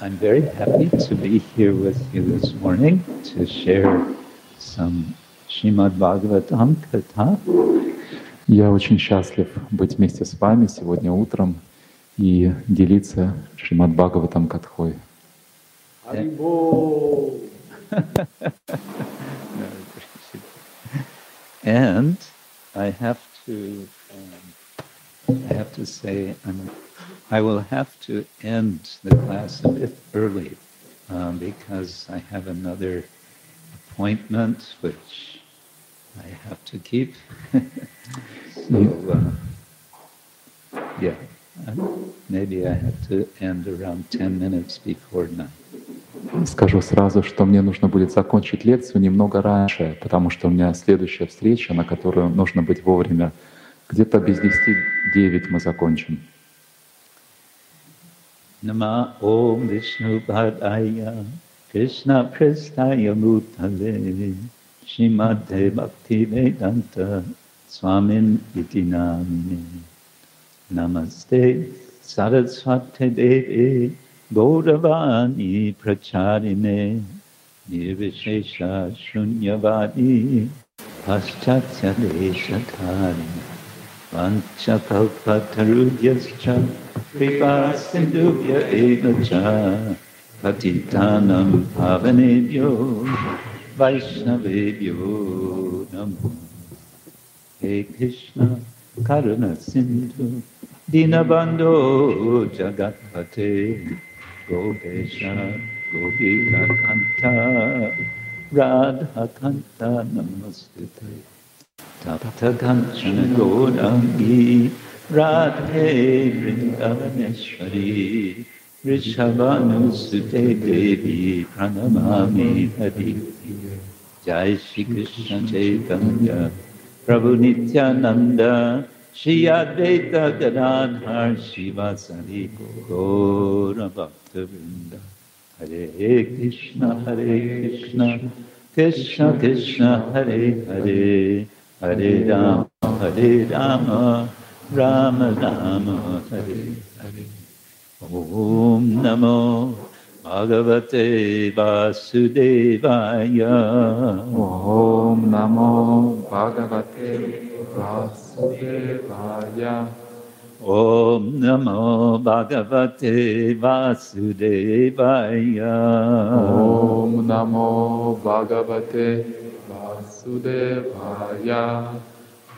I'm very happy to be here with you this morning to share some Srimad Bhagavatam Katha. Я очень счастлив быть вместе с вами сегодня утром и делиться Шримад Бхагаватам Катхой. and I have to, um, I have to say, I'm, I will have to end the class a bit early um, because I have another appointment which I have to keep. so, uh, yeah, maybe I have to end around 10 minutes before 9. Скажу сразу, что мне нужно будет закончить лекцию немного раньше, потому что у меня следующая встреча, на которую нужно быть вовремя. Где-то без 10 9 мы закончим. Nama Om Vishnu Padaya Krishna Pristaya Mutale Shrimate Bhakti Vedanta Swamin Itinamine Namaste Saraswate Devi Gauravani Pracharine Nirvishesha Shunyavadi Paschatya Deshakarine Vanchakalpatarudhyascha Kripas Sindhubhya Evacha Patitanam Pavanebhyo Vaishnavebhyo Namo Hey Krishna Karuna Sindhu Dinabando Jagatpate Gopesha Gopika Kanta Radha Kanta Namaste Tapta Ganchana Godangi Radhe वृन्दावनेश्वरी वृषभानुसुते देवी प्रणमामि हरि। जय श्री कृष्ण चैतन्य। प्रभु नित्यानंद श्री अद्वैत गदाधर शिवासरी गौर भक्त वृंद हरे कृष्ण हरे कृष्ण कृष्ण कृष्ण, हरे हरे। हरे राम हरे राम। राम राम हरे हरे। ॐ नमो भगवते वासुदेवाय। ॐ नमो भगवते वासुदेवाय। ॐ नमो भगवते वासुदेवाय। ॐ नमो भगवते वासुदेवाय।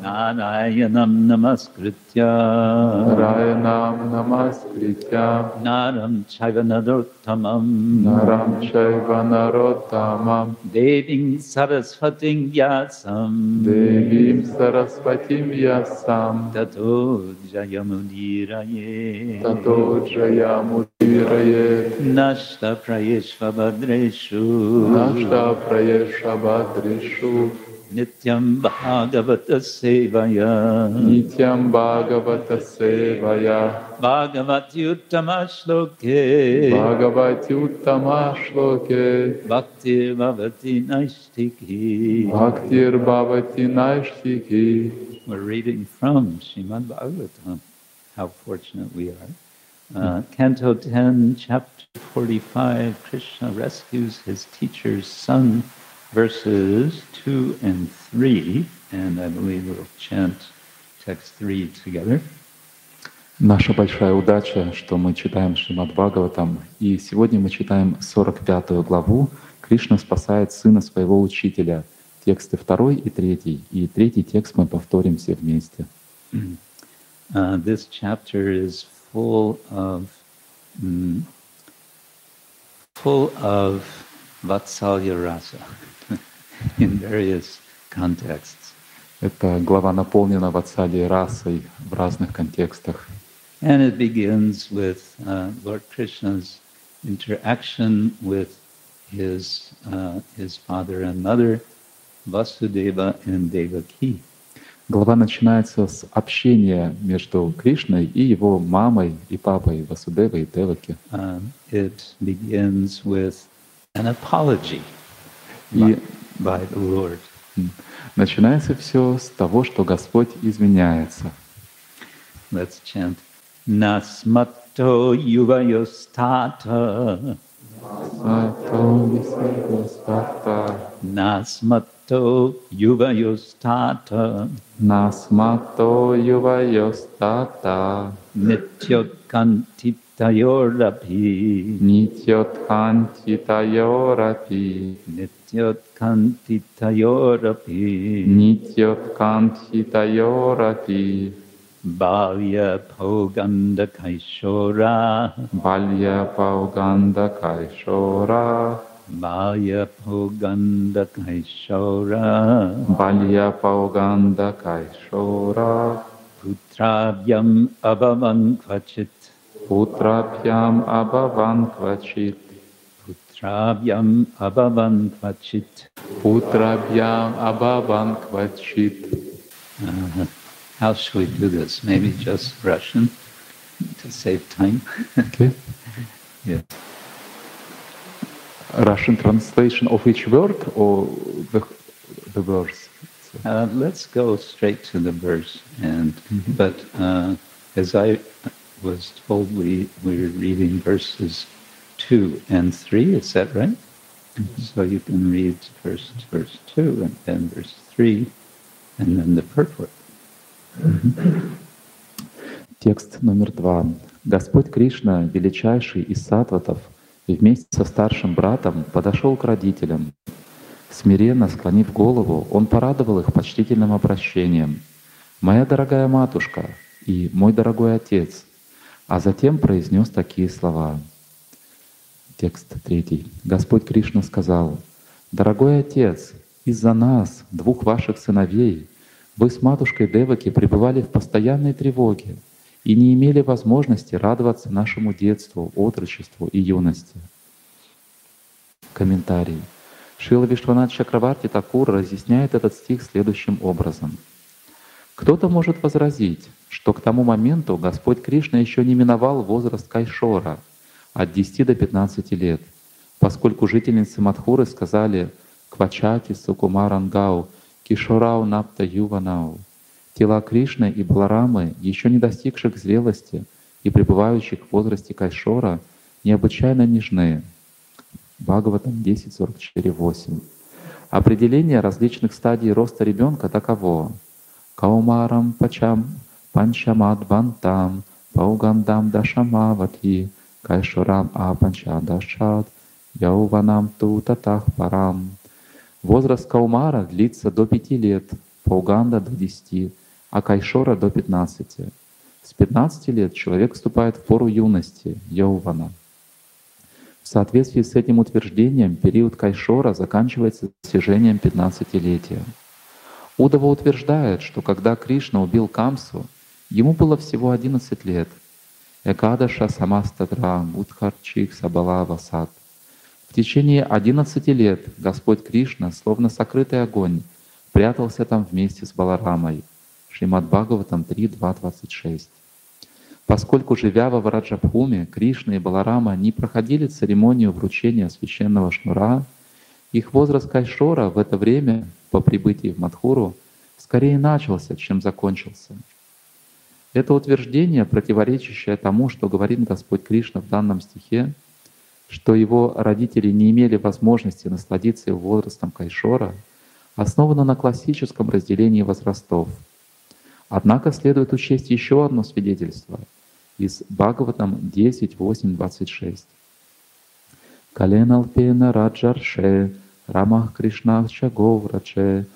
नारायणं नमस्कृत्य। नमस्कृत्यां नमस्कृत्यां। नारं नरोत्तमं नरं चैव नरोत्तमं देवीं सरस्वतीं व्यासं देवीं सरस्वतीं यासां ततो जयमुदीरये। ततो जयमुदीरये। नष्टप्रयेष्वभद्रेषु। नष्टप्रयेष्वभद्रेषु। Tato Jayamudiraye Nashta Prayeshvabhadreshu Nashta Prayeshabhadrishu Nityam Bhagavata Sevaya. Nityam Bhagavata Sevaya. Bhagavati Uttama Shloke. Bhagavati Uttama Shloke. Bhakti Bhavati Naistiki. Bhaktir Bhavati Naishtiki We're reading from Srimad Bhagavatam. How fortunate we are. Uh, Canto 10, Chapter 45, Krishna rescues his teacher's son, verses 2 and 3. And I believe we'll chant text 3 together. Наша большая удача, что мы читаем Шримад Бхагаватам, и сегодня мы читаем 45 главу «Кришна спасает сына своего учителя», тексты второй и третий, и третий текст мы повторим все вместе. Uh, this chapter is full of mm, full of Vatsalya rasa in various contexts. Эта глава наполнена ватсалией расой в разных контекстах. And it begins with uh, Lord Krishna's interaction with his, uh, his father and mother, Vasudeva and Devaki. Глава начинается с общения между Кришной и его мамой и папой Васудевой и Деваки. Um, it begins with an apology. И by the Lord. начинается все с того, что Господь изменяется. Let's chant. Сато висвагостата, Nasmato yuvayostata. Насмато ювайостата, Nityotkantitayorapi. नित्ययोरपि। नित्योत्कान्तितयोरपि नित्योत्कान्तितयोरपि नित्योत्कान्तितयोरपि बाल्यभोगन्धकैशोरा बाल्यभोगन्धकैशोरा बाल्यभोगन्धकैशोरा बाल्यभोगन्धकैशोरा पुत्राभ्यम् अभवन् क्वचित्। Putrabhyam abhavan kvachit. Putrabhyam abhavan kvachit. Putrabhyam abhavan kvachit. Uh, how should we do this? Maybe just Russian to save time. okay. Yes. Russian translation of each word or the, the verse? Uh, let's go straight to the verse. And mm-hmm. but uh, as I was told, we we're reading verses two and three. Is that right? So you can read first verse two and then verse three, and then the purport. Текст номер два. Господь Кришна, величайший из сатватов, вместе со старшим братом подошел к родителям. Смиренно склонив голову, он порадовал их почтительным обращением. «Моя дорогая матушка и мой дорогой отец», а затем произнес такие слова. Текст третий. Господь Кришна сказал, «Дорогой отец, из-за нас, двух ваших сыновей, вы с матушкой Деваки пребывали в постоянной тревоге и не имели возможности радоваться нашему детству, отрочеству и юности. Комментарий. Шила Вишванат Чакраварти Такур разъясняет этот стих следующим образом. Кто-то может возразить, что к тому моменту Господь Кришна еще не миновал возраст Кайшора от 10 до 15 лет, поскольку жительницы Мадхуры сказали «Квачати Сукумарангау Кишорау Напта Юванау» Тела Кришны и Баларамы, еще не достигших зрелости и пребывающих в возрасте Кайшора, необычайно нежны. Бхагаватам 10.44.8. Определение различных стадий роста ребенка таково. Каумарам пачам панчамадвантам паугандам дашамавати кайшорам апанчадашат яуванам ту татах парам. Возраст Каумара длится до пяти лет, Пауганда до 10, а Кайшора до 15. С 15 лет человек вступает в пору юности, Яувана. В соответствии с этим утверждением, период Кайшора заканчивается достижением 15-летия. Удова утверждает, что когда Кришна убил Камсу, ему было всего 11 лет. Экадаша самастадрам утхарчих сабала васад. В течение 11 лет Господь Кришна, словно сокрытый огонь, прятался там вместе с Баларамой. Шримад Бхагаватам 3.2.26. Поскольку, живя во Враджабхуме, Кришна и Баларама не проходили церемонию вручения священного шнура, их возраст Кайшора в это время, по прибытии в Мадхуру, скорее начался, чем закончился. Это утверждение, противоречащее тому, что говорит Господь Кришна в данном стихе, что его родители не имели возможности насладиться его возрастом Кайшора, основано на классическом разделении возрастов. Однако следует учесть еще одно свидетельство из Бхагаватам 10, 8, 26. Каленалпена Раджарше Рамах Кришнача Говраче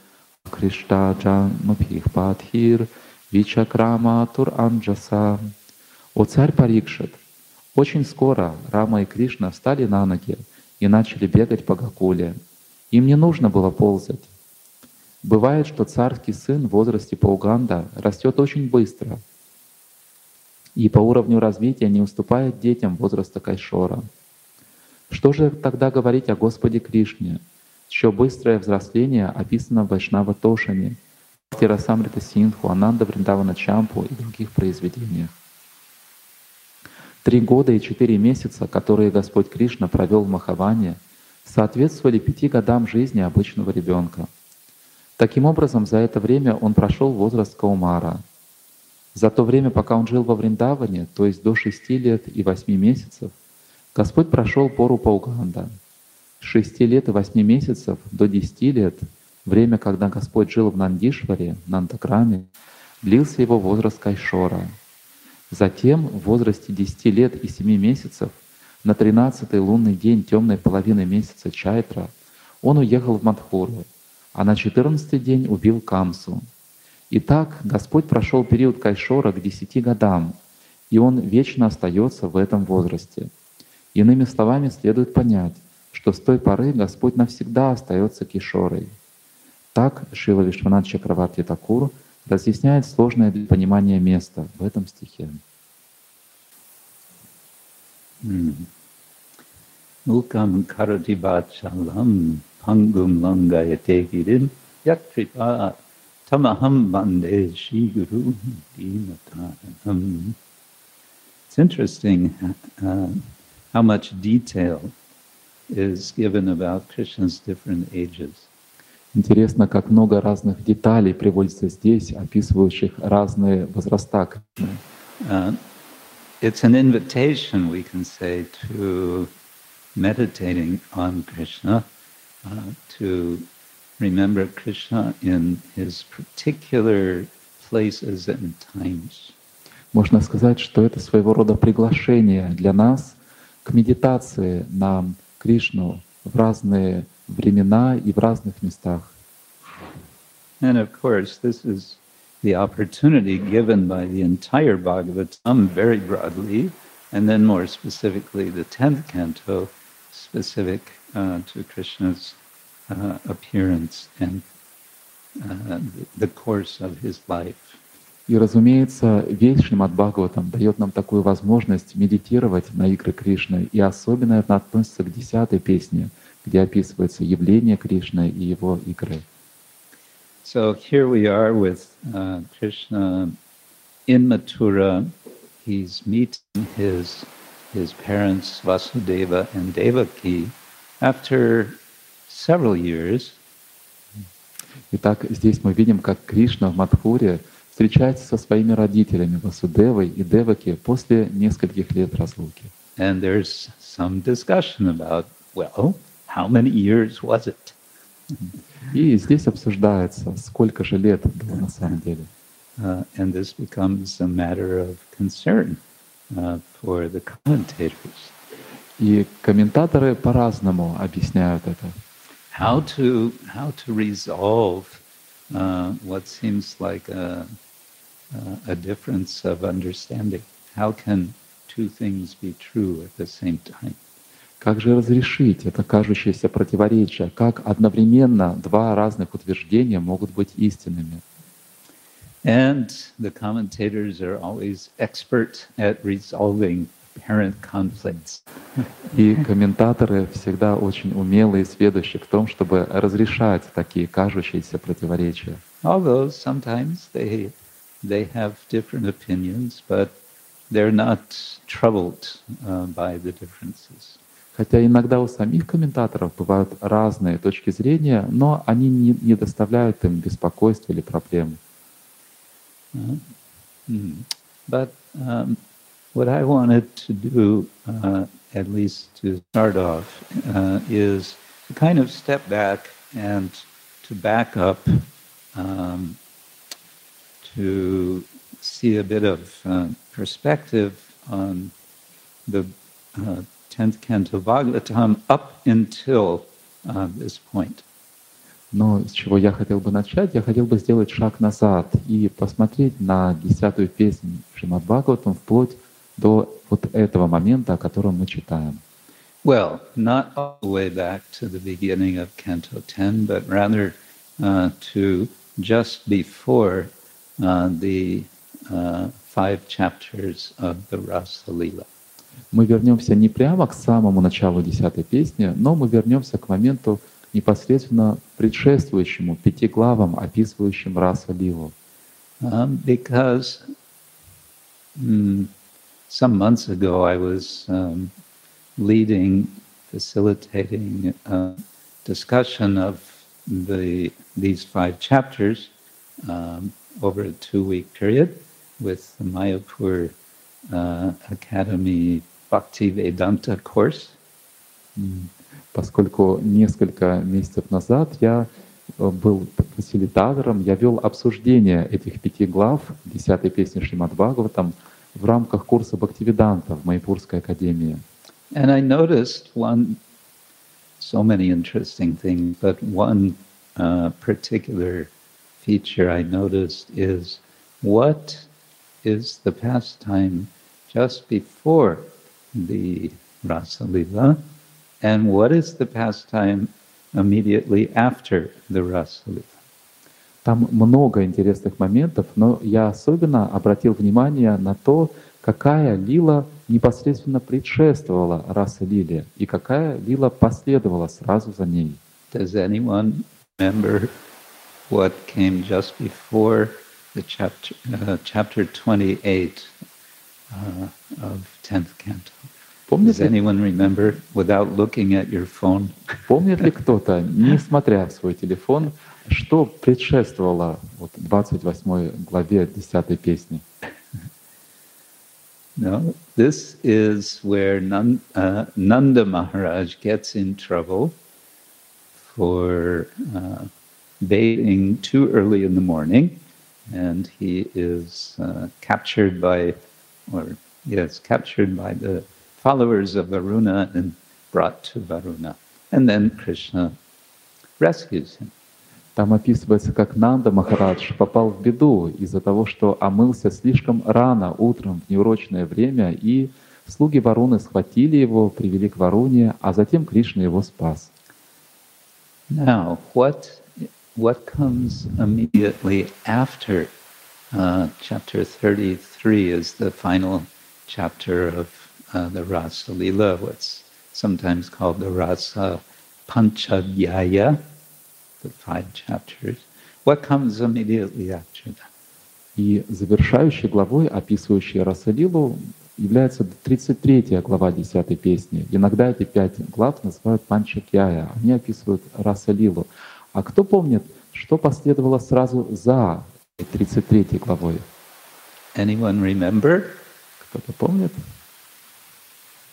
Криштаджа Нупхихпадхир Вичакрама Тур Анджаса. О царь Парикшит! Очень скоро Рама и Кришна встали на ноги и начали бегать по Гакуле. Им не нужно было ползать. Бывает, что царский сын в возрасте Пауганда растет очень быстро и по уровню развития не уступает детям возраста Кайшора. Что же тогда говорить о Господе Кришне, чье быстрое взросление описано в Вайшнава Тошане, Тирасамрита Синху, Ананда Вриндавана Чампу и других произведениях? Три года и четыре месяца, которые Господь Кришна провел в Махаване, соответствовали пяти годам жизни обычного ребенка. Таким образом, за это время он прошел возраст Каумара. За то время, пока он жил во Вриндаване, то есть до шести лет и восьми месяцев, Господь прошел пору Пауганда. С шести лет и восьми месяцев до десяти лет, время, когда Господь жил в Нандишваре, Нандакраме, длился его возраст Кайшора. Затем, в возрасте десяти лет и семи месяцев, на тринадцатый лунный день темной половины месяца Чайтра, он уехал в Мадхуру, а на четырнадцатый день убил Камсу. Итак, Господь прошел период Кайшора к десяти годам, и Он вечно остается в этом возрасте. Иными словами, следует понять, что с той поры Господь навсегда остается Кишорой. Так Шива Вишванат Чакраварти Такур разъясняет сложное для понимания место в этом стихе. Мукам карати бачалам pangum langayate girim yakripa tamaham bande shiguru. It's interesting uh, how much detail is given about Krishna's different ages. Интересно, как много разных деталей приводится здесь, описывающих разные возраста Кришны. Uh, it's an invitation, we can say, to meditating on Krishna uh, to remember Krishna in his particular places and times. Можно сказать, что это своего рода приглашение для нас к медитации на Кришну в разные времена и в разных местах. And of course, this is the opportunity given by the entire Bhagavatam very broadly, and then more specifically the 10th canto, specific uh, to Krishna's uh, appearance and uh, the course of his life. И, разумеется, весь Шримад Бхагаватам дает нам такую возможность медитировать на игры Кришны, и особенно это относится к десятой песне, где описывается явление Кришны и его игры. So here we are with uh, Krishna in Mathura. He's meeting his his parents Vasudeva and Devaki after several years. Итак, здесь мы видим, как Кришна в Мадхуре встречается со своими родителями Васудевой и Деваки после нескольких лет разлуки. And there's some discussion about, well, how many years was it? И здесь обсуждается, сколько же лет было на самом деле. Uh, and this becomes a matter of concern uh, for the commentators. И комментаторы по-разному объясняют это. How to how to resolve uh, what seems like a, uh, a difference of understanding? How can two things be true at the same time? Как же разрешить это кажущееся противоречие? Как одновременно два разных утверждения могут быть истинными? And the commentators are always expert at resolving apparent conflicts. И комментаторы всегда очень умелые и сведущие в том, чтобы разрешать такие кажущиеся противоречия. Although sometimes they they have different opinions, but they're not troubled uh, by the differences. Хотя иногда у самих комментаторов бывают разные точки зрения, но они не, не доставляют им беспокойства или проблем. Uh, mm. But um, what I wanted to do, uh, at least to start off, uh, is to kind of step back and to back up um, to see a bit of uh, perspective on the uh, 10th canto Bhagavatam up until uh, this point. Но с чего я хотел бы начать, я хотел бы сделать шаг назад и посмотреть на десятую песню Шримад Бхагаватам вплоть до вот этого момента, о котором мы читаем. Well, not all the way back to the beginning of Canto 10, but rather uh, to just before uh, the uh, five chapters of the Rasa Lila. Мы вернемся не прямо к самому началу десятой песни, но мы вернемся к моменту непосредственно предшествующему пяти главам, описывающим раса Лилу. Um, because mm, some months ago I was um, leading facilitating a discussion of the these five chapters um, over a two-week period with the Mayapur uh, Academy Bhakti Vedanta course. М, Поскольку несколько месяцев назад я э, был фасилитатором, я вел обсуждение этих пяти глав десятой песни Шримад Бхагаватам в рамках курса Бхактивиданта в Майпурской академии. And I noticed one, so many interesting things, but one uh, particular feature I noticed is what is the pastime just before the Rasa Lila, and what is the pastime immediately after the Rasa Lila. Там много интересных моментов, но я особенно обратил внимание на то, какая лила непосредственно предшествовала раса лиле и какая лила последовала сразу за ней. Does anyone remember what came just before the chapter, uh, chapter 28 uh, of 10th canto? Does Помнит ли, anyone remember without looking at your phone? помнит ли кто-то, не смотря в свой телефон, что предшествовало вот, 28 главе 10 песни? No, this is where Nan, uh, Nanda Maharaj gets in trouble for uh, bathing too early in the morning, and he is uh, captured by, or yes, captured by the followers of Varuna and brought to Varuna. And then Krishna rescues him. Там описывается, как Нанда Махарадж попал в беду из-за того, что омылся слишком рано утром в неурочное время, и слуги Варуны схватили его, привели к Варуне, а затем Кришна его спас. Now, what what comes immediately after uh, chapter thirty-three is the final chapter of uh, the Rasa Lila, what's sometimes called the Rasa Panchadhyaya, the five chapters. What comes immediately after that? И завершающей главой, описывающей Расалилу, является 33 глава 10 песни. Иногда эти пять глав называют Панчакьяя. Они описывают Расалилу. А кто помнит, что последовало сразу за 33 главой? Anyone remember? Кто-то помнит?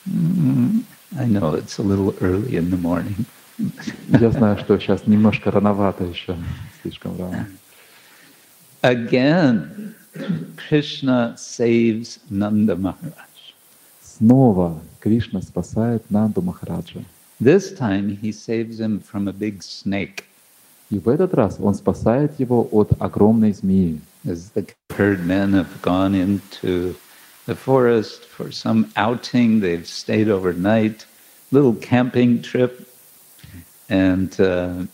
Mm, I know it's a little early in the morning. Я знаю, что сейчас немножко рановато еще, слишком рано. Again, Krishna saves Nanda Maharaj. Снова Кришна спасает Нанду Махараджа. This time he saves him from a big snake. И в этот раз он спасает его от огромной змеи. As the herdmen have gone into the forest for some outing, they've stayed overnight, little camping trip, and uh,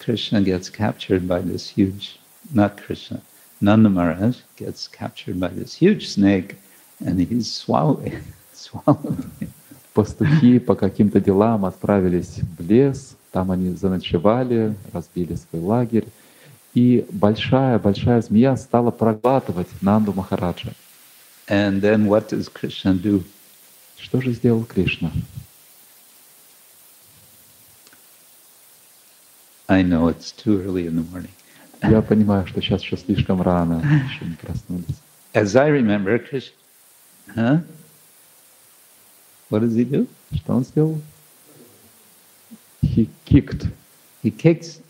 Krishna gets captured by this huge, not Krishna, Nanda Maharaj gets captured by this huge snake, and he's swallowing him. Пастухи по каким-то делам отправились в лес, там они заночевали, разбили свой лагерь, и большая-большая змея стала проглатывать Нанду Махараджа. And then what does Krishna do? Что же сделал Кришна? I know it's too early in the morning. Я понимаю, что сейчас еще слишком рано, еще не проснулись. As I remember, Krishna, huh? What does he do? Что он сделал? He kicked. He kicks,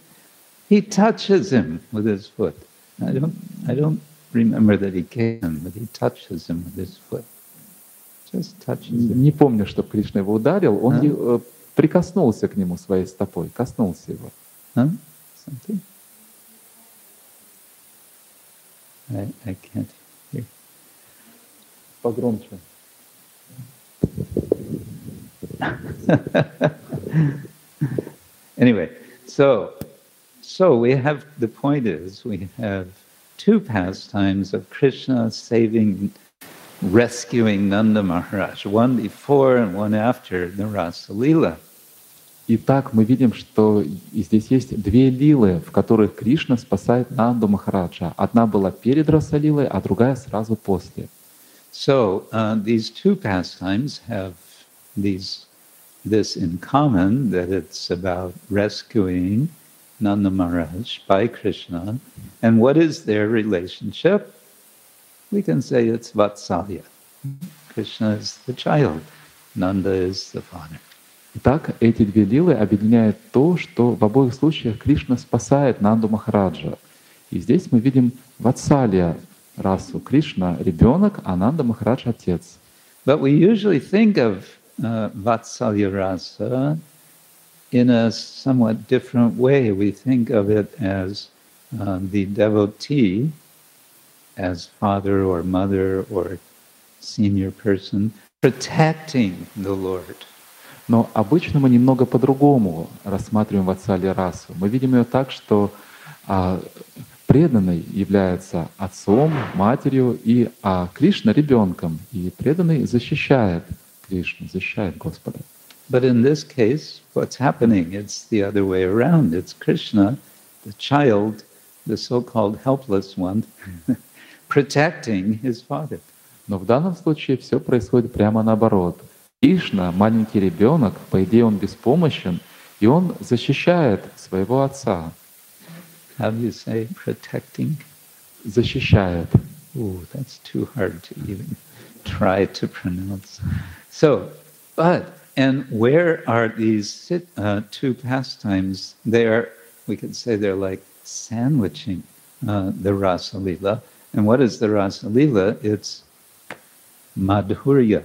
he touches him with his foot. I don't, I don't remember that he kicked him, but he touches him with his foot. Just touches him. Не помню, что Кришна его ударил, он А? э, прикоснулся к нему своей стопой, коснулся его. Huh? Something? I, I can't hear. Погромче. Anyway, so so we have the point is we have two pastimes of Krishna saving rescuing Nanda Maharaj, one before and one after the Rasa Lila. Итак, мы видим, что и здесь есть две лилы, в которых Кришна спасает Нанду Махараджа. Одна была перед Расалилой, а другая сразу после. So uh, these two pastimes have these this in common that it's about rescuing Nanda Maharaj by Krishna. And what is their relationship? We can say it's Vatsalya. Krishna is the child, Nanda is the father. Итак, эти две лилы объединяют то, что в обоих случаях Кришна спасает Нанду Махараджа. И здесь мы видим Ватсалия расу. Кришна — ребенок, а Нанда Махарадж — отец. But we usually think of uh, Vatsalya rasa in a somewhat different way. We think of it as uh, the devotee, as father or mother or senior person, protecting the Lord. Но обычно мы немного по-другому рассматриваем Ватсали расу. Мы видим ее так, что а, преданный является отцом, матерью, и а Кришна ребенком. И преданный защищает Кришну, защищает Господа. But in this case, what's happening? It's the other way around. It's Krishna, the child, the so-called helpless one, protecting his father. Но в данном случае все происходит прямо наоборот. Кришна, маленький ребенок, по идее он беспомощен, и он защищает своего отца. How do you say protecting? Защищает. Ooh, that's too hard to even try to pronounce. So, but, and where are these sit, uh, two pastimes? They are, we could say they're like sandwiching uh, the Rasa Lila. And what is the Rasa Lila? It's Madhurya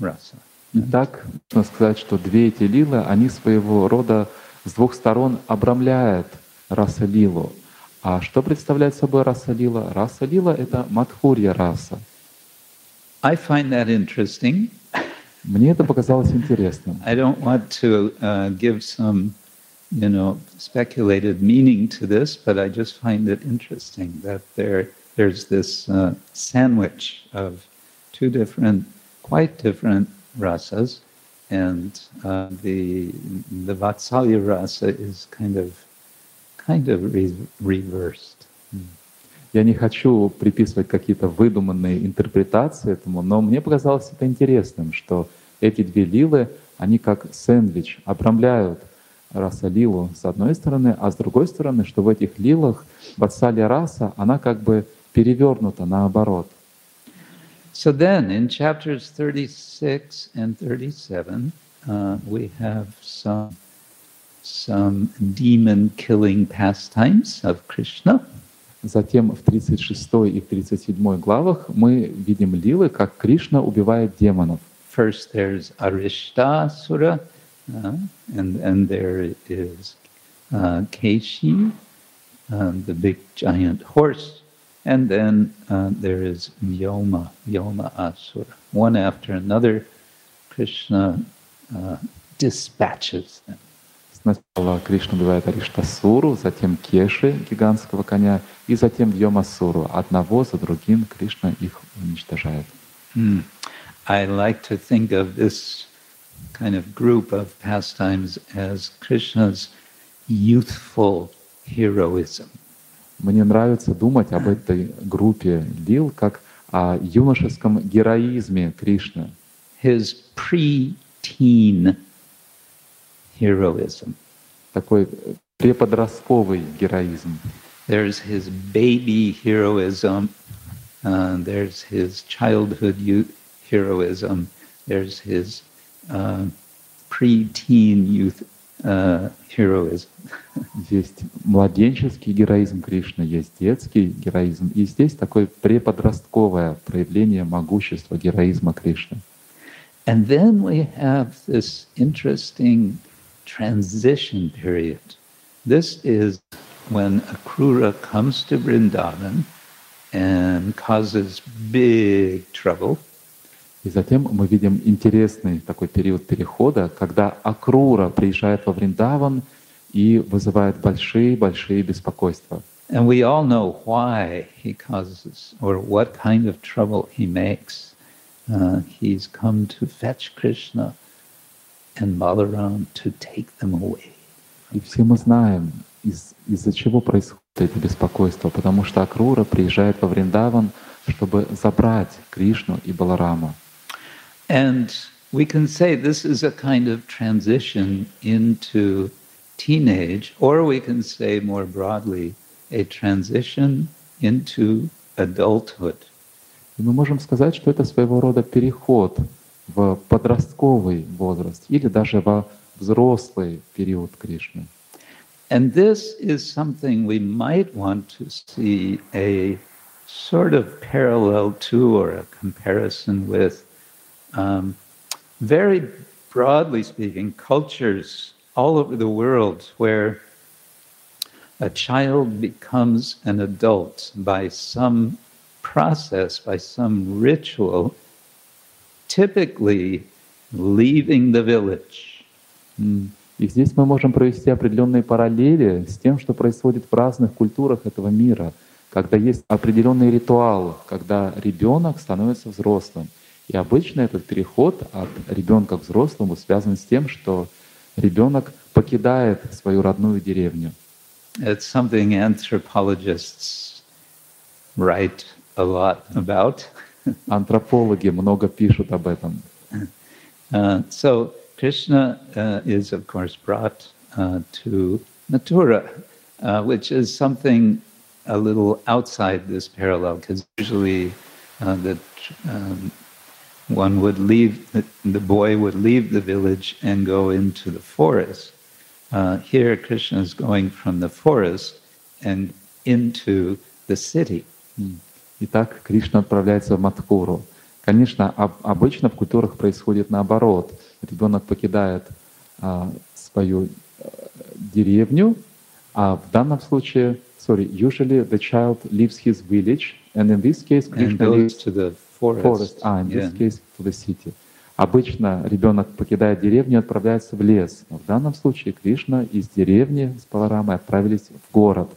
Rasa. Итак, можно сказать, что две эти лилы, они своего рода с двух сторон обрамляют раса лилу. А что представляет собой раса лила? Раса лила — это мадхурья раса. I find that interesting. Мне это показалось интересным. I don't want to uh, give some, you know, speculated meaning to this, but I just find it interesting that there there's this uh, sandwich of two different, quite different rasas, and uh, the the Vatsalya rasa is kind of kind of re- reversed. Я не хочу приписывать какие-то выдуманные интерпретации этому, но мне показалось это интересным, что эти две лилы, они как сэндвич обрамляют раса лилу с одной стороны, а с другой стороны, что в этих лилах ватсалия раса, она как бы перевернута наоборот. So then, in chapters 36 and 37, uh, we have some some demon killing pastimes of Krishna. Затем в 36 и в 37 главах мы видим лилы, как Кришна убивает демонов. First, there's Arishtasura, uh, and and there is uh, Keshi, uh, the big giant horse, and then uh, there is Vyoma, Vyoma Asura. One after another, Krishna uh, dispatches them. Сначала Кришна убивает Ариштасуру, затем Кеши, гигантского коня, и затем Йомасуру. Одного за другим Кришна их уничтожает. I like to think of this kind of group of pastimes as Krishna's youthful heroism. Мне нравится думать об этой группе лил как о юношеском героизме Кришны, his pre-teen heroism. такой преподростковый героизм. There's his baby heroism. Uh, there's his childhood youth heroism. There's his uh, pre-teen youth uh, heroism. Есть младенческий героизм Кришны, есть детский героизм, и здесь такое преподростковое проявление могущества героизма Кришны. And then we have this interesting transition period. This is when Akrura comes to Vrindavan and causes big trouble. И затем мы видим интересный такой период перехода, когда Акрура приезжает во Вриндаван и вызывает большие-большие беспокойства. And we all know why he causes or what kind of trouble he makes. Uh, he's come to fetch Krishna and Balaram to take them away. И все мы знаем, из, из-за чего происходит эти беспокойства, потому что Акрура приезжает во Вриндаван, чтобы забрать Кришну и Баларама. And we can say this is a kind of transition into teenage, or we can say more broadly, a transition into adulthood. И мы можем сказать, что это своего рода переход в подростковый возраст или даже во взрослый период Кришны. And this is something we might want to see a sort of parallel to or a comparison with, um, very broadly speaking, cultures all over the world where a child becomes an adult by some process, by some ritual, Typically leaving the village. И здесь мы можем провести определенные параллели с тем, что происходит в разных культурах этого мира, когда есть определенный ритуал, когда ребенок становится взрослым. И обычно этот переход от ребенка к взрослому связан с тем, что ребенок покидает свою родную деревню. It's something anthropologists write a lot about. Антропологи много пишут об этом. Uh, so Krishna uh, is, of course, brought uh, to Mathura, uh, which is something a little outside this parallel, because usually uh, the, um, one would leave, the, the boy would leave the village and go into the forest. Uh, here, Krishna is going from the forest and into the city. М. Итак, Кришна отправляется в Мадхуру. Конечно, об- обычно в культурах происходит наоборот. Ребенок покидает а, свою э, деревню, а в данном случае, sorry, usually the child leaves his village, and in this case Krishna leaves to the forest. forest, а in this Yeah. case to the city. Обычно ребенок покидает деревню и отправляется в лес. Но в данном случае Кришна из деревни с Баларамой отправились в город.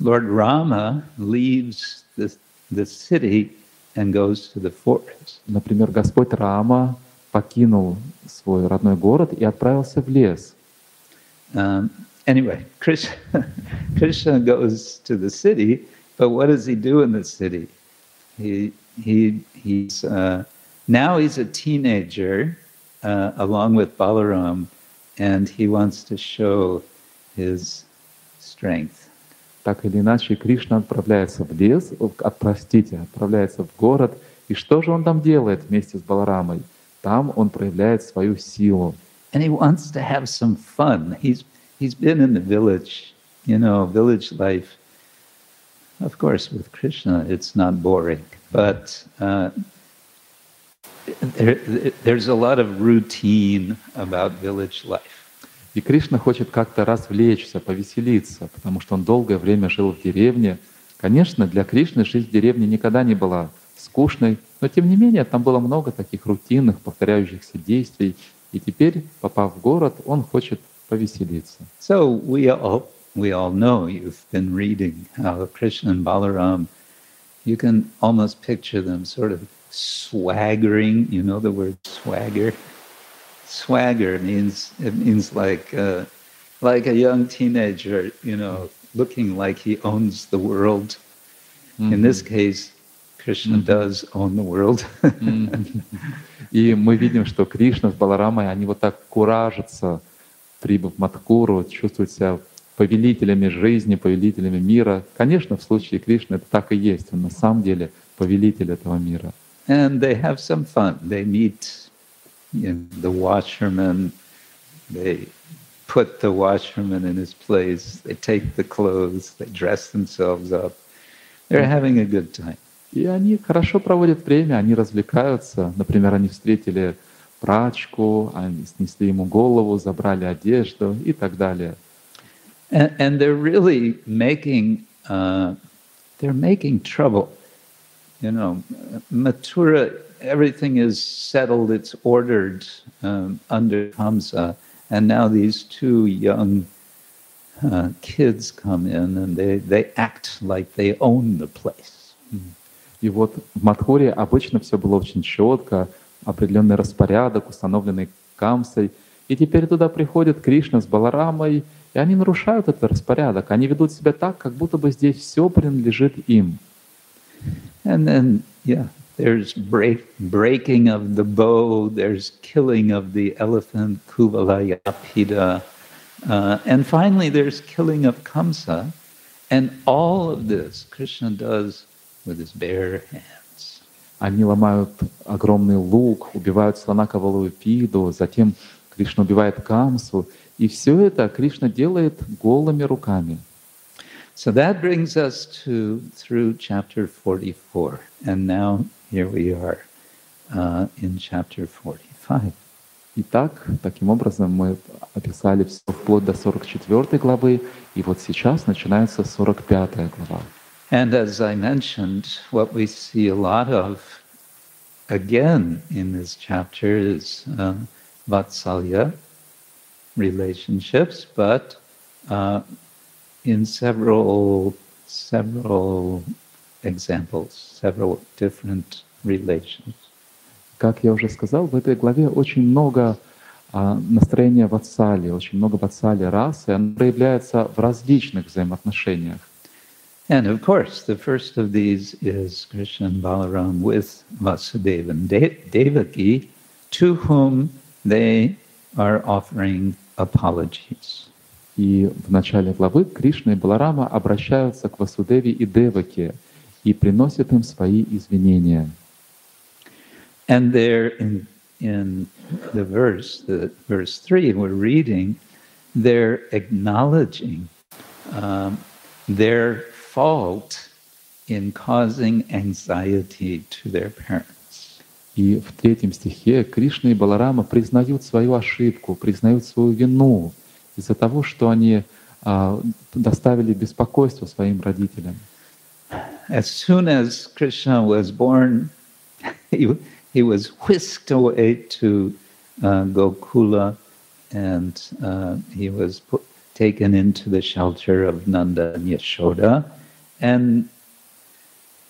Lord Rama leaves the, the city and goes to the forest. Например, Господь Рама покинул свой родной город и отправился в лес. Um, anyway, Krishna, Krishna goes to the city, but what does he do in the city? He, he, he's, uh, now he's a teenager uh, along with Balaram, and he wants to show his strength. Так или иначе, Кришна отправляется в лес, простите, отправляется в город. И что же он там делает вместе с Баларамой? Там он проявляет свою силу. And he wants to have some fun. He's, he's been in the village, you know, village life. Of course, with Krishna, it's not boring, but uh, there, there's a lot of routine about village life. И Кришна хочет как-то развлечься, повеселиться, потому что он долгое время жил в деревне. Конечно, для Кришны жизнь в деревне никогда не была скучной, но тем не менее там было много таких рутинных, повторяющихся действий. И теперь, попав в город, он хочет повеселиться. So we all, we all know, you've been reading how Krishna and Balaram, you can almost picture them sort of swaggering. You know the word swagger? Swagger means, it means like, uh, like a young teenager, you know, looking like he owns the world. In this case, Krishna does own the world. Мгм. И мы видим, что Кришна с Баларамой, они вот так куражатся, прибыв в Мадхуру, чувствуют себя повелителями жизни, повелителями мира. Конечно, в случае Кришны это так и есть. Он на самом деле повелитель этого мира. and they have some fun. They meet you know, the washerman. They put the washerman in his place. They take the clothes. They dress themselves up. They're having a good time. И они хорошо проводят время, они развлекаются. Например, они встретили прачку, они снесли ему голову, забрали одежду и так далее. And, and they're really making uh, they're making trouble. You know, Mathura, everything is settled. It's ordered um, under Kamsa, and now these two young uh, kids come in, and they they act like they own the place. И вот в Мадхуре обычно все было очень четко, определенный распорядок, установленный Камсой. И теперь туда приходит Кришна с Баларамой, и они нарушают этот распорядок. Они ведут себя так, как будто бы здесь все принадлежит им. And then, yeah, there's break, breaking of the bow, there's killing of the elephant, Kuvalayapida, uh, and finally there's killing of Kamsa. And all of this Krishna does with his bare hands. Они ломают огромный лук, убивают слона Кавалуипиду, затем Кришна убивает Камсу. И все это Кришна делает голыми руками. So that brings us to through chapter 44. And now here we are uh, in chapter 45. Итак, таким образом мы описали все вплоть до 44 главы, и вот сейчас начинается 45 глава. And as I mentioned, what we see a lot of again in this chapter is uh, Vatsalya relationships, but uh, in several several examples, several different relations. Как я уже сказал, в этой главе очень много а, настроения ватсали, очень много ватсали расы, оно проявляется в различных взаимоотношениях. And of course, the first of these is Krishna and Balaram with Vasudeva and De- Devaki, to whom they are offering apologies. И в начале главы Кришна и Баларама обращаются к Васудеве и Деваке и приносят им свои извинения. And there in, in the verse, the verse three we're reading, they're acknowledging um, their fault in causing anxiety to their parents. И в третьем стихе Кришна и Баларама признают свою ошибку, признают свою вину из-за того, что они а, доставили беспокойство своим родителям. As soon as Krishna was born, he, he was whisked away to uh, Gokula and uh, he was put, taken into the shelter of Nanda and Yashoda. And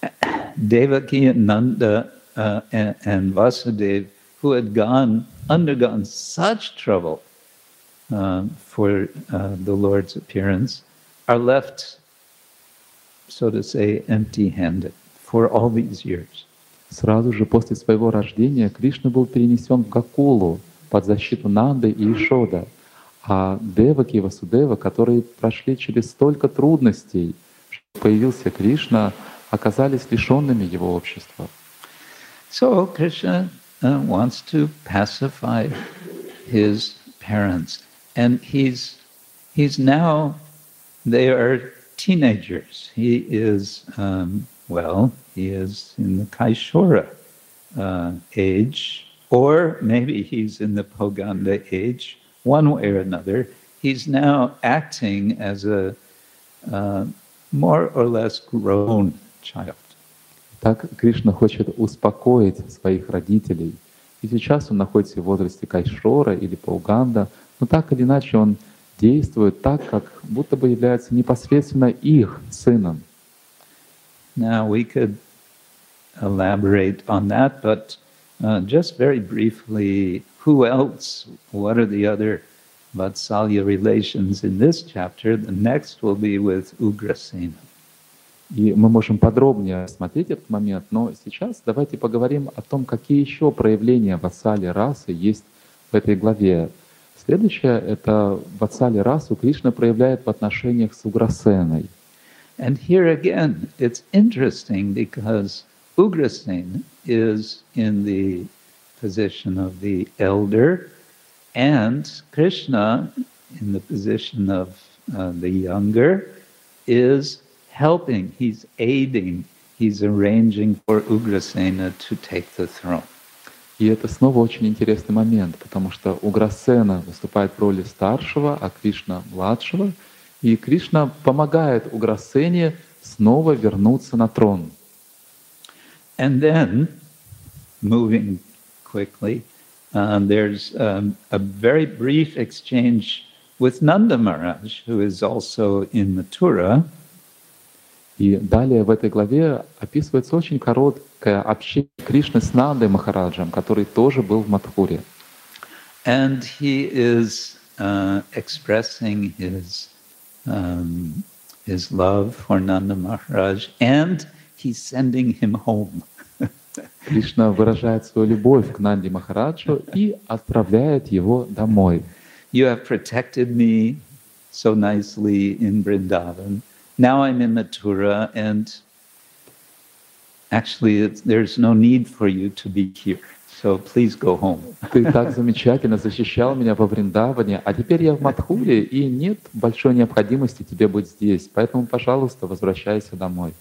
Devaki and Nanda uh, and, and Vasudeva, who had gone, undergone such trouble uh, for uh, the Lord's appearance, are left, so to say, empty handed for all these years. Сразу же после своего рождения Кришна был перенесен в Гакулу под защиту Нанды и Ишода, а Деваки и Васудева, которые прошли через столько трудностей, что появился Кришна, оказались лишенными его общества. So Krishna uh, wants to pacify his parents, and he's he's now they are teenagers. He is um, well, he is in the Kaishora uh, age, or maybe he's in the Poganda age. One way or another, he's now acting as a uh, more or less grown child. Так Кришна хочет успокоить своих родителей. И сейчас он находится в возрасте Кайшора или Пауганда, но так или иначе он действует так, как будто бы является непосредственно их сыном. Now we could elaborate on that, but uh, just very briefly, who else? What are the other Vatsalya relations in this chapter? The next will be with Ugrasena. И мы можем подробнее рассмотреть этот момент, но сейчас давайте поговорим о том, какие еще проявления вассали расы есть в этой главе. Следующее — это вассали расу Кришна проявляет в отношениях с Уграсеной. And here again, it's interesting because Ugrasen is in the position of the elder, and Krishna, in the position of uh, the younger, is helping, he's aiding, he's arranging for Ugrasena to take the throne. И это снова очень интересный момент, потому что Уграсена выступает в роли старшего, а Кришна — младшего, и Кришна помогает Уграсене снова вернуться на трон. And then, moving quickly, um, there's um, a very brief exchange with Nanda Maharaj, who is also in Mathura. И далее в этой главе описывается очень короткое общение Кришны с Нандой Махараджем, который тоже был в Мадхуре. And he is uh, expressing his, um, his love for Nanda Maharaj, and he's sending him home. Кришна выражает свою любовь к Нанди Махараджу и отправляет его домой. You have protected me so nicely in Vrindavan. Now I'm in Mathura, and actually, it's, there's no need for you to be here. So please go home. Ты так замечательно защищал меня во Вриндаване, а теперь я в Мадхуре, и нет большой необходимости тебе быть здесь. Поэтому, пожалуйста, возвращайся домой.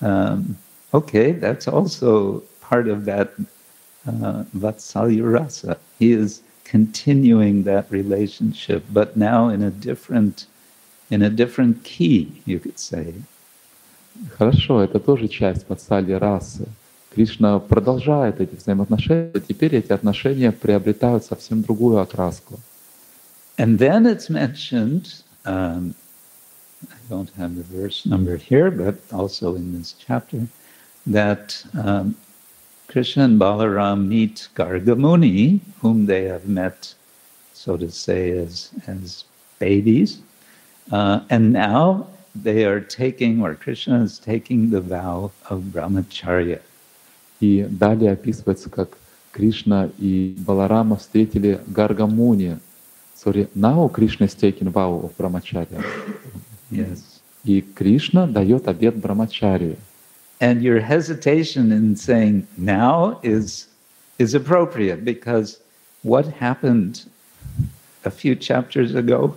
Um, okay, that's also part of that uh, Vatsalya rasa. He is continuing that relationship, but now in a different, in a different key, you could say. Хорошо, это тоже часть Ватсали расы. Кришна продолжает эти взаимоотношения, теперь эти отношения приобретают совсем другую окраску. And then it's mentioned, um, I don't have the verse number here, but also in this chapter, that um, Krishna and Balaram meet Gargamuni, whom they have met, so to say, as, as babies. Uh, and now they are taking, or Krishna is taking the vow of brahmacharya. И далее описывается, как Кришна и Баларама встретили Гаргамуни. Sorry, now Krishna is taking vow of brahmacharya. Yes. И Кришна дает обет брамачарии. And your hesitation in saying now is, is appropriate because what happened a few chapters ago,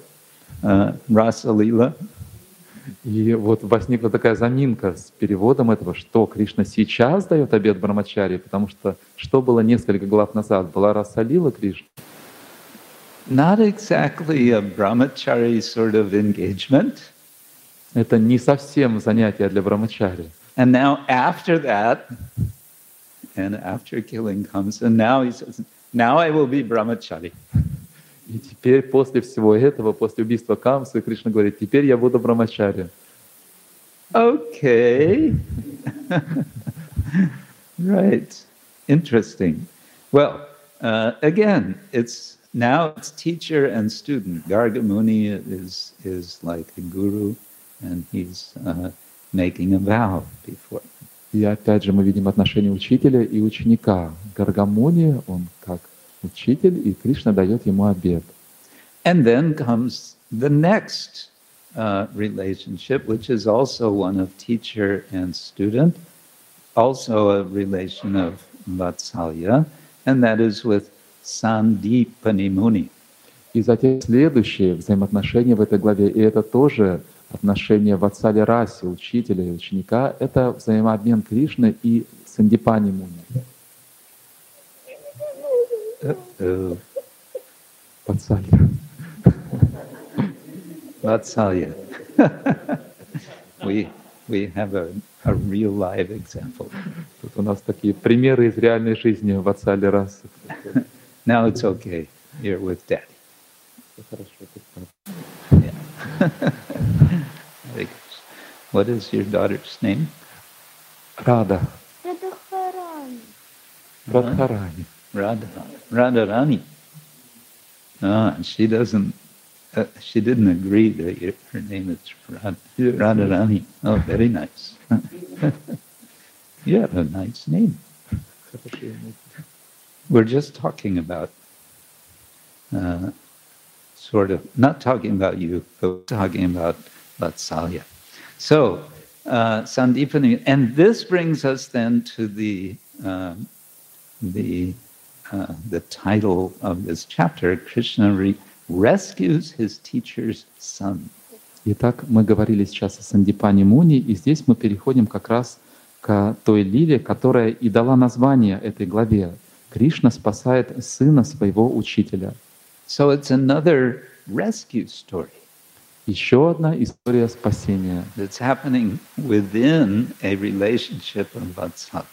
uh, Rasa Lila, И вот возникла такая заминка с переводом этого, что Кришна сейчас дает обет Брамачари, потому что что было несколько глав назад? Была Расалила Кришна. not exactly a brahmachari sort of engagement. Это не совсем занятие для Брамачари. And now after that, and after killing comes, and now he says, now I will be brahmachari. И теперь после всего этого, после убийства Камсы, Кришна говорит, теперь я буду Брамачари. Okay. right. Interesting. Well, uh, again, it's now it's teacher and student. Gargamuni is is like a guru, and he's uh, making a vow before. И опять же мы видим отношение учителя и ученика. Гаргамуни, он как учитель, и Кришна дает ему обет. And then comes the next uh, relationship, which is also one of teacher and student, also a relation of Vatsalya, and that is with Sandipani Muni. И затем следующее взаимоотношение в этой главе, и это тоже отношение в расе, учителя и ученика, это взаимообмен Кришны и Сандипани Муни. Uh, Ватсалия. Vatsalya. we, we have a, a real live example. Тут у нас такие примеры из реальной жизни в отцале расы. Now it's okay. You're with daddy. Yeah. Very good. what is your daughter's name? Рада. Радхарани. Радхарани. Radha. Radharani. Ah, she doesn't. Uh, she didn't agree that your, her name is Rad, Radharani. Oh, very nice. you have a nice name. We're just talking about, uh, sort of, not talking about you, but talking about Vatsalya. So, uh, Sandipani, and this brings us then to the um, the uh, the title of this chapter. Krishna re- rescues his teacher's son. Итак, мы говорили сейчас о Сандипане Муни, и здесь мы переходим как раз к той лиле, которая и дала название этой главе. Кришна спасает сына своего учителя. So it's another rescue story Еще одна история спасения. that's happening within a relationship of Vatsalya.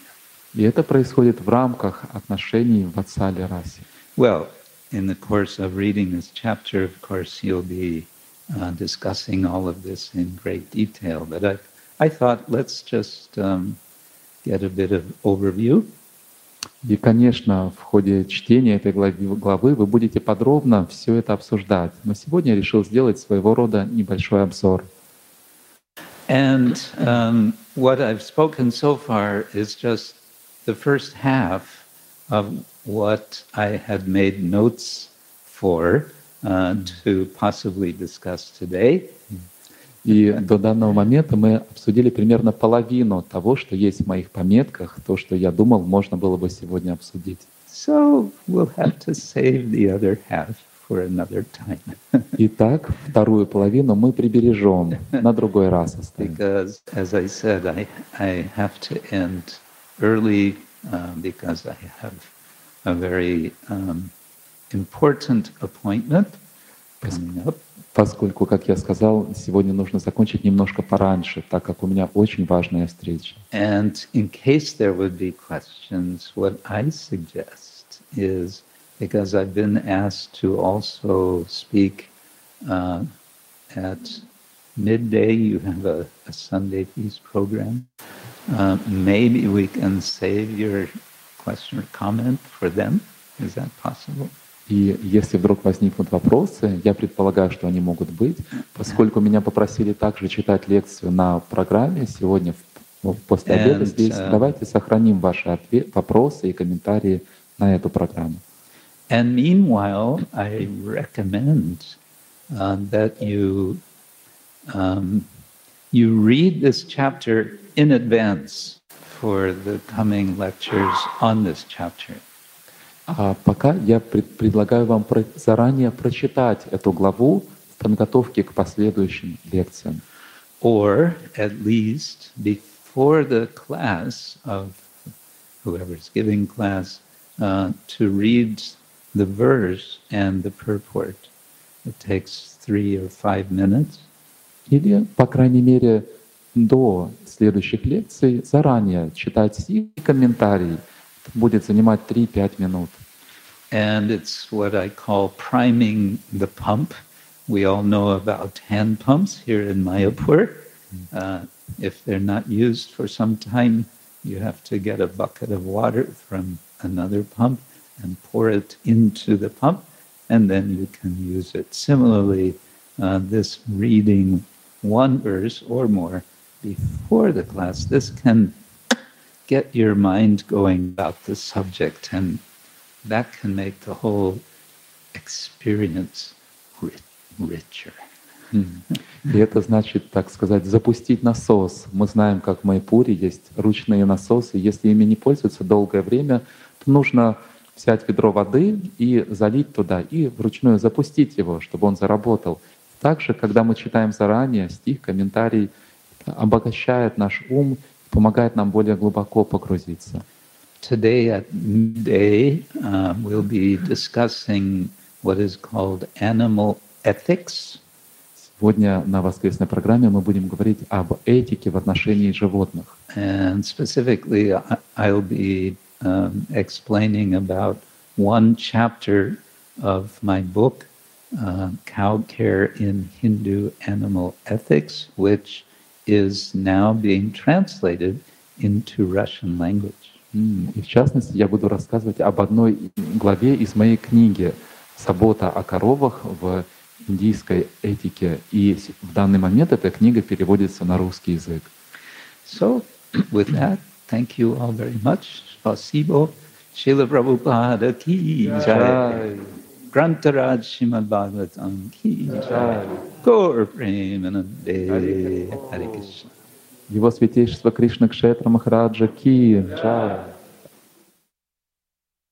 И это происходит в рамках отношений в Ватсале расе. Well, in the course of reading this chapter, of course, you'll be uh, discussing all of this in great detail. But I, I thought let's just um, get a bit of overview. И, конечно, в ходе чтения этой главы вы будете подробно все это обсуждать. Но сегодня я решил сделать своего рода небольшой обзор. And um, what I've spoken so far is just the first half of what I had made notes for uh, to possibly discuss today. И до данного момента мы обсудили примерно половину того, что есть в моих пометках, то, что я думал, можно было бы сегодня обсудить. So we'll have to save the other half for another time. Итак, вторую половину мы прибережем, на другой раз оставим. because, as I said, I, I have to end early uh, because I have a very um, important appointment coming up. Поскольку, как я сказал, сегодня нужно закончить немножко пораньше, так как у меня очень важная встреча. And in case there would be questions, what I suggest is because I've been asked to also speak uh, at midday, you have a, a Sunday Feast program. Uh, maybe we can save your question or comment for them. Is that possible? И если вдруг возникнут вопросы, я предполагаю, что они могут быть, поскольку меня попросили также читать лекцию на программе сегодня после обеда And, здесь, uh, давайте сохраним ваши отве- вопросы и комментарии на эту программу. And meanwhile, I recommend uh, that you um, you read this chapter in advance for the coming lectures on this chapter. А пока я пред- предлагаю вам про- заранее прочитать эту главу в подготовке к последующим лекциям. Or at least before the class of whoever's giving class, uh, to read the verse and the purport. It takes three or five minutes. Или, по крайней мере, до следующих лекций заранее читать стих и комментарий. Это будет занимать 3-5 минут. and it's what I call priming the pump. We all know about hand pumps here in Mayapur. Uh, if they're not used for some time, you have to get a bucket of water from another pump and pour it into the pump, and then you can use it. Similarly, uh, this reading one verse or more before the class, this can get your mind going about the subject and that can make the whole experience ri- richer. И это значит, так сказать, запустить насос. Мы знаем, как в Майпуре есть ручные насосы. Если ими не пользуются долгое время, то нужно взять ведро воды и залить туда, и вручную запустить его, чтобы он заработал. Также, когда мы читаем заранее стих, комментарий, обогащает наш ум, помогает нам более глубоко погрузиться. Today at midday, uh, we'll be discussing what is called animal ethics. Сегодня на воскресной программе мы будем говорить об этике в отношении животных. And specifically, I'll be um, explaining about one chapter of my book, uh, Cow Care in Hindu Animal Ethics, which is now being translated into Russian language. И в частности, я буду рассказывать об одной главе из моей книги «Забота о коровах в индийской этике». И в данный момент эта книга переводится на русский язык. So, with that, thank you all very much. Srila Prabhupada ki jai. Grantaraj Srimad Bhagavatam ki jai. Gaur Premanande. Hare Krishna. Его святейшество Кришна Кшетра Махараджа Ки. Джай.